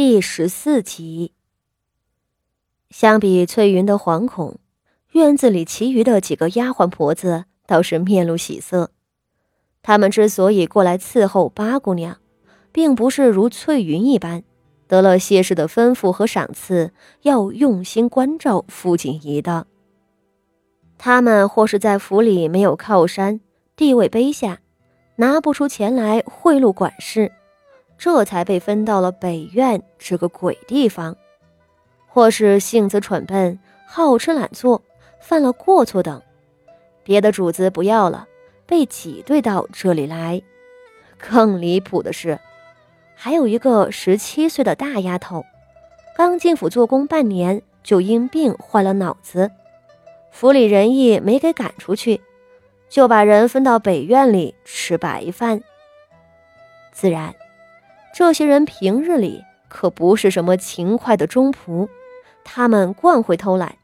第十四集。相比翠云的惶恐，院子里其余的几个丫鬟婆子倒是面露喜色。他们之所以过来伺候八姑娘，并不是如翠云一般，得了谢氏的吩咐和赏赐，要用心关照傅锦仪的。他们或是在府里没有靠山，地位卑下，拿不出钱来贿赂管事。这才被分到了北院这个鬼地方，或是性子蠢笨、好吃懒做、犯了过错等，别的主子不要了，被挤兑到这里来。更离谱的是，还有一个十七岁的大丫头，刚进府做工半年，就因病坏了脑子，府里人意没给赶出去，就把人分到北院里吃白饭。自然。这些人平日里可不是什么勤快的忠仆，他们惯会偷懒，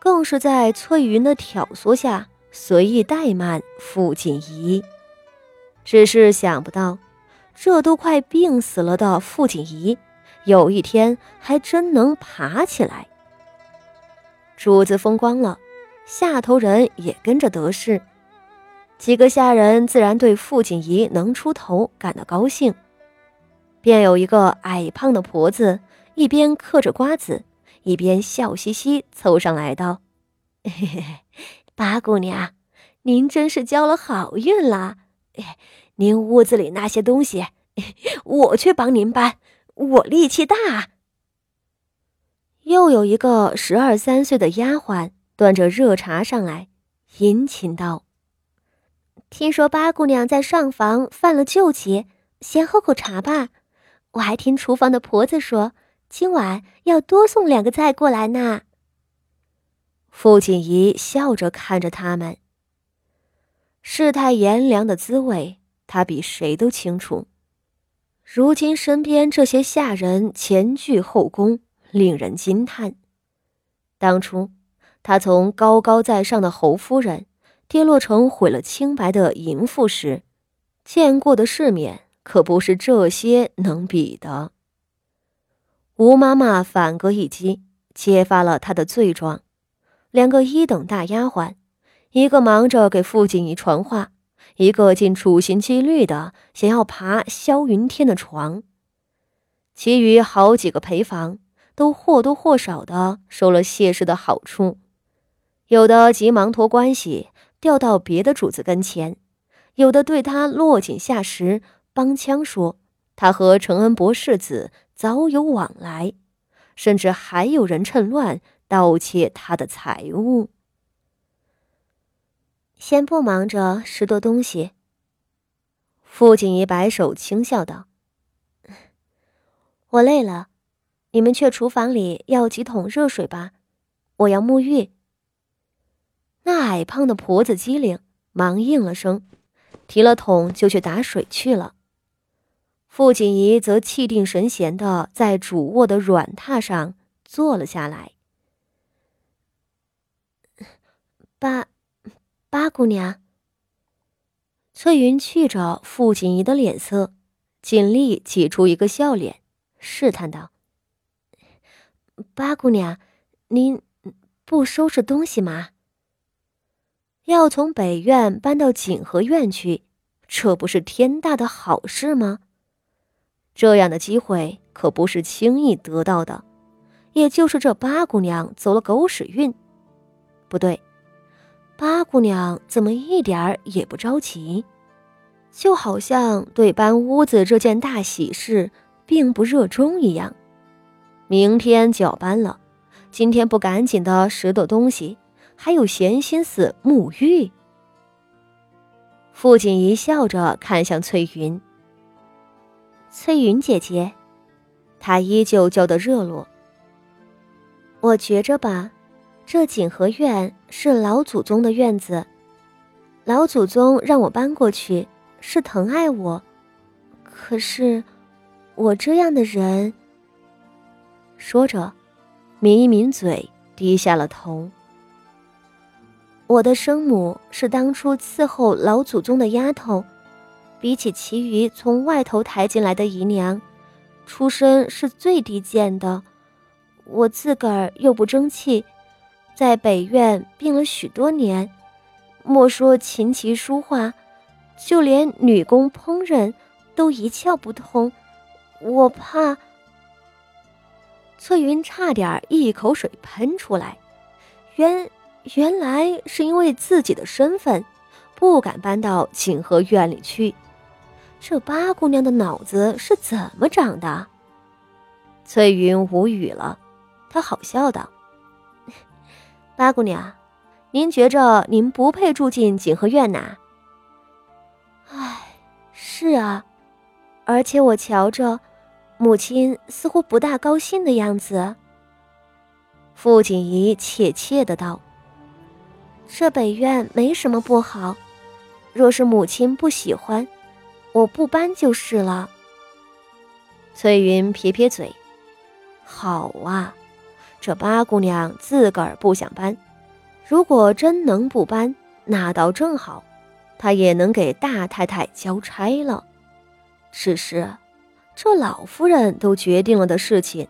更是在翠云的挑唆下随意怠慢傅锦仪。只是想不到，这都快病死了的傅锦仪，有一天还真能爬起来。主子风光了，下头人也跟着得势，几个下人自然对傅锦仪能出头感到高兴。便有一个矮胖的婆子，一边嗑着瓜子，一边笑嘻嘻凑上来道：“嘿嘿嘿，八姑娘，您真是交了好运啦。您屋子里那些东西，我去帮您搬，我力气大。”又有一个十二三岁的丫鬟端着热茶上来，殷勤道：“听说八姑娘在上房犯了旧疾，先喝口茶吧。”我还听厨房的婆子说，今晚要多送两个菜过来呢。傅锦仪笑着看着他们，世态炎凉的滋味，他比谁都清楚。如今身边这些下人前倨后恭，令人惊叹。当初他从高高在上的侯夫人跌落成毁了清白的淫妇时，见过的世面。可不是这些能比的。吴妈妈反戈一击，揭发了他的罪状。两个一等大丫鬟，一个忙着给傅锦仪传话，一个竟处心积虑的想要爬萧云天的床。其余好几个陪房，都或多或少的收了谢氏的好处，有的急忙托关系调到别的主子跟前，有的对他落井下石。帮腔说，他和承恩伯世子早有往来，甚至还有人趁乱盗窃他的财物。先不忙着拾掇东西。傅锦仪摆手轻笑道：“我累了，你们去厨房里要几桶热水吧，我要沐浴。”那矮胖的婆子机灵，忙应了声，提了桶就去打水去了。傅锦仪则气定神闲的在主卧的软榻上坐了下来。八，八姑娘。翠云觑着傅锦仪的脸色，尽力挤出一个笑脸，试探道：“八姑娘，您不收拾东西吗？要从北院搬到景和院去，这不是天大的好事吗？”这样的机会可不是轻易得到的，也就是这八姑娘走了狗屎运。不对，八姑娘怎么一点儿也不着急，就好像对搬屋子这件大喜事并不热衷一样。明天就要搬了，今天不赶紧的拾掇东西，还有闲心思沐浴？傅锦仪笑着看向翠云。翠云姐姐，她依旧叫得热络。我觉着吧，这景和院是老祖宗的院子，老祖宗让我搬过去，是疼爱我。可是，我这样的人，说着，抿一抿嘴，低下了头。我的生母是当初伺候老祖宗的丫头。比起其余从外头抬进来的姨娘，出身是最低贱的，我自个儿又不争气，在北院病了许多年，莫说琴棋书画，就连女工烹饪都一窍不通。我怕……翠云差点一口水喷出来，原原来是因为自己的身份，不敢搬到景和院里去。这八姑娘的脑子是怎么长的？翠云无语了，她好笑道：“ 八姑娘，您觉着您不配住进景和院呐？”“唉，是啊，而且我瞧着，母亲似乎不大高兴的样子。”傅锦仪怯怯的道：“这北院没什么不好，若是母亲不喜欢。”我不搬就是了。翠云撇撇嘴：“好啊，这八姑娘自个儿不想搬。如果真能不搬，那倒正好，她也能给大太太交差了。只是，这老夫人都决定了的事情，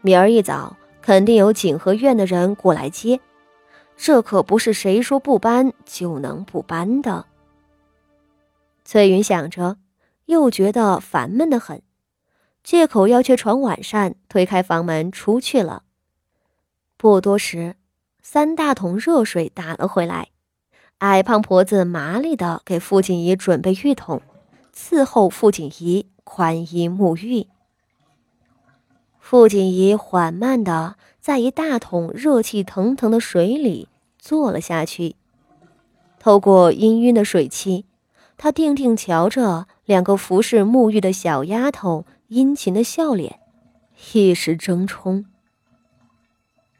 明儿一早肯定有景和院的人过来接，这可不是谁说不搬就能不搬的。”翠云想着，又觉得烦闷的很，借口要去床晚膳，推开房门出去了。不多时，三大桶热水打了回来，矮胖婆子麻利的给傅锦仪准备浴桶，伺候傅锦仪宽衣沐浴。傅锦仪缓慢的在一大桶热气腾腾的水里坐了下去，透过氤氲的水汽。他定定瞧着两个服侍沐浴的小丫头殷勤的笑脸，一时争冲。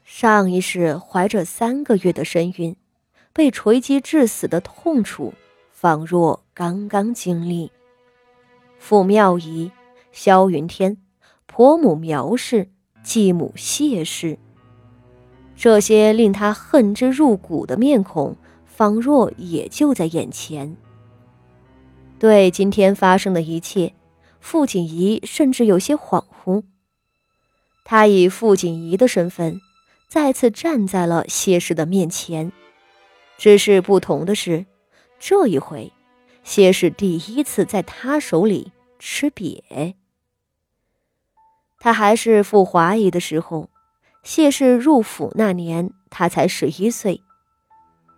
上一世怀着三个月的身孕，被锤击致死的痛楚，仿若刚刚经历。父妙仪、萧云天、婆母苗氏、继母谢氏，这些令他恨之入骨的面孔，仿若也就在眼前。对今天发生的一切，傅锦仪甚至有些恍惚。他以傅锦仪的身份，再次站在了谢氏的面前。只是不同的是，这一回，谢氏第一次在他手里吃瘪。他还是傅华仪的时候，谢氏入府那年，他才十一岁。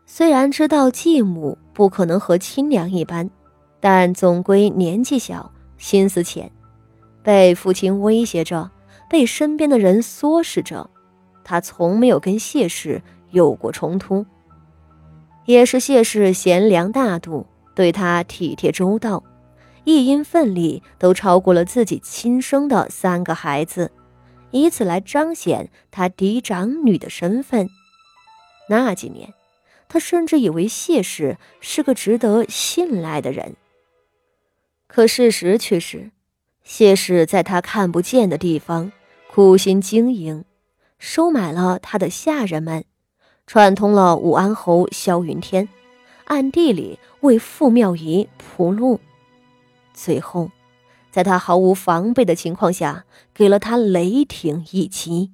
虽然知道继母不可能和亲娘一般。但总归年纪小，心思浅，被父亲威胁着，被身边的人唆使着，他从没有跟谢氏有过冲突。也是谢氏贤良大度，对他体贴周到，一因奋力都超过了自己亲生的三个孩子，以此来彰显他嫡长女的身份。那几年，他甚至以为谢氏是个值得信赖的人。可事实却是，谢氏在他看不见的地方苦心经营，收买了他的下人们，串通了武安侯萧云天，暗地里为傅妙仪铺路，最后，在他毫无防备的情况下，给了他雷霆一击。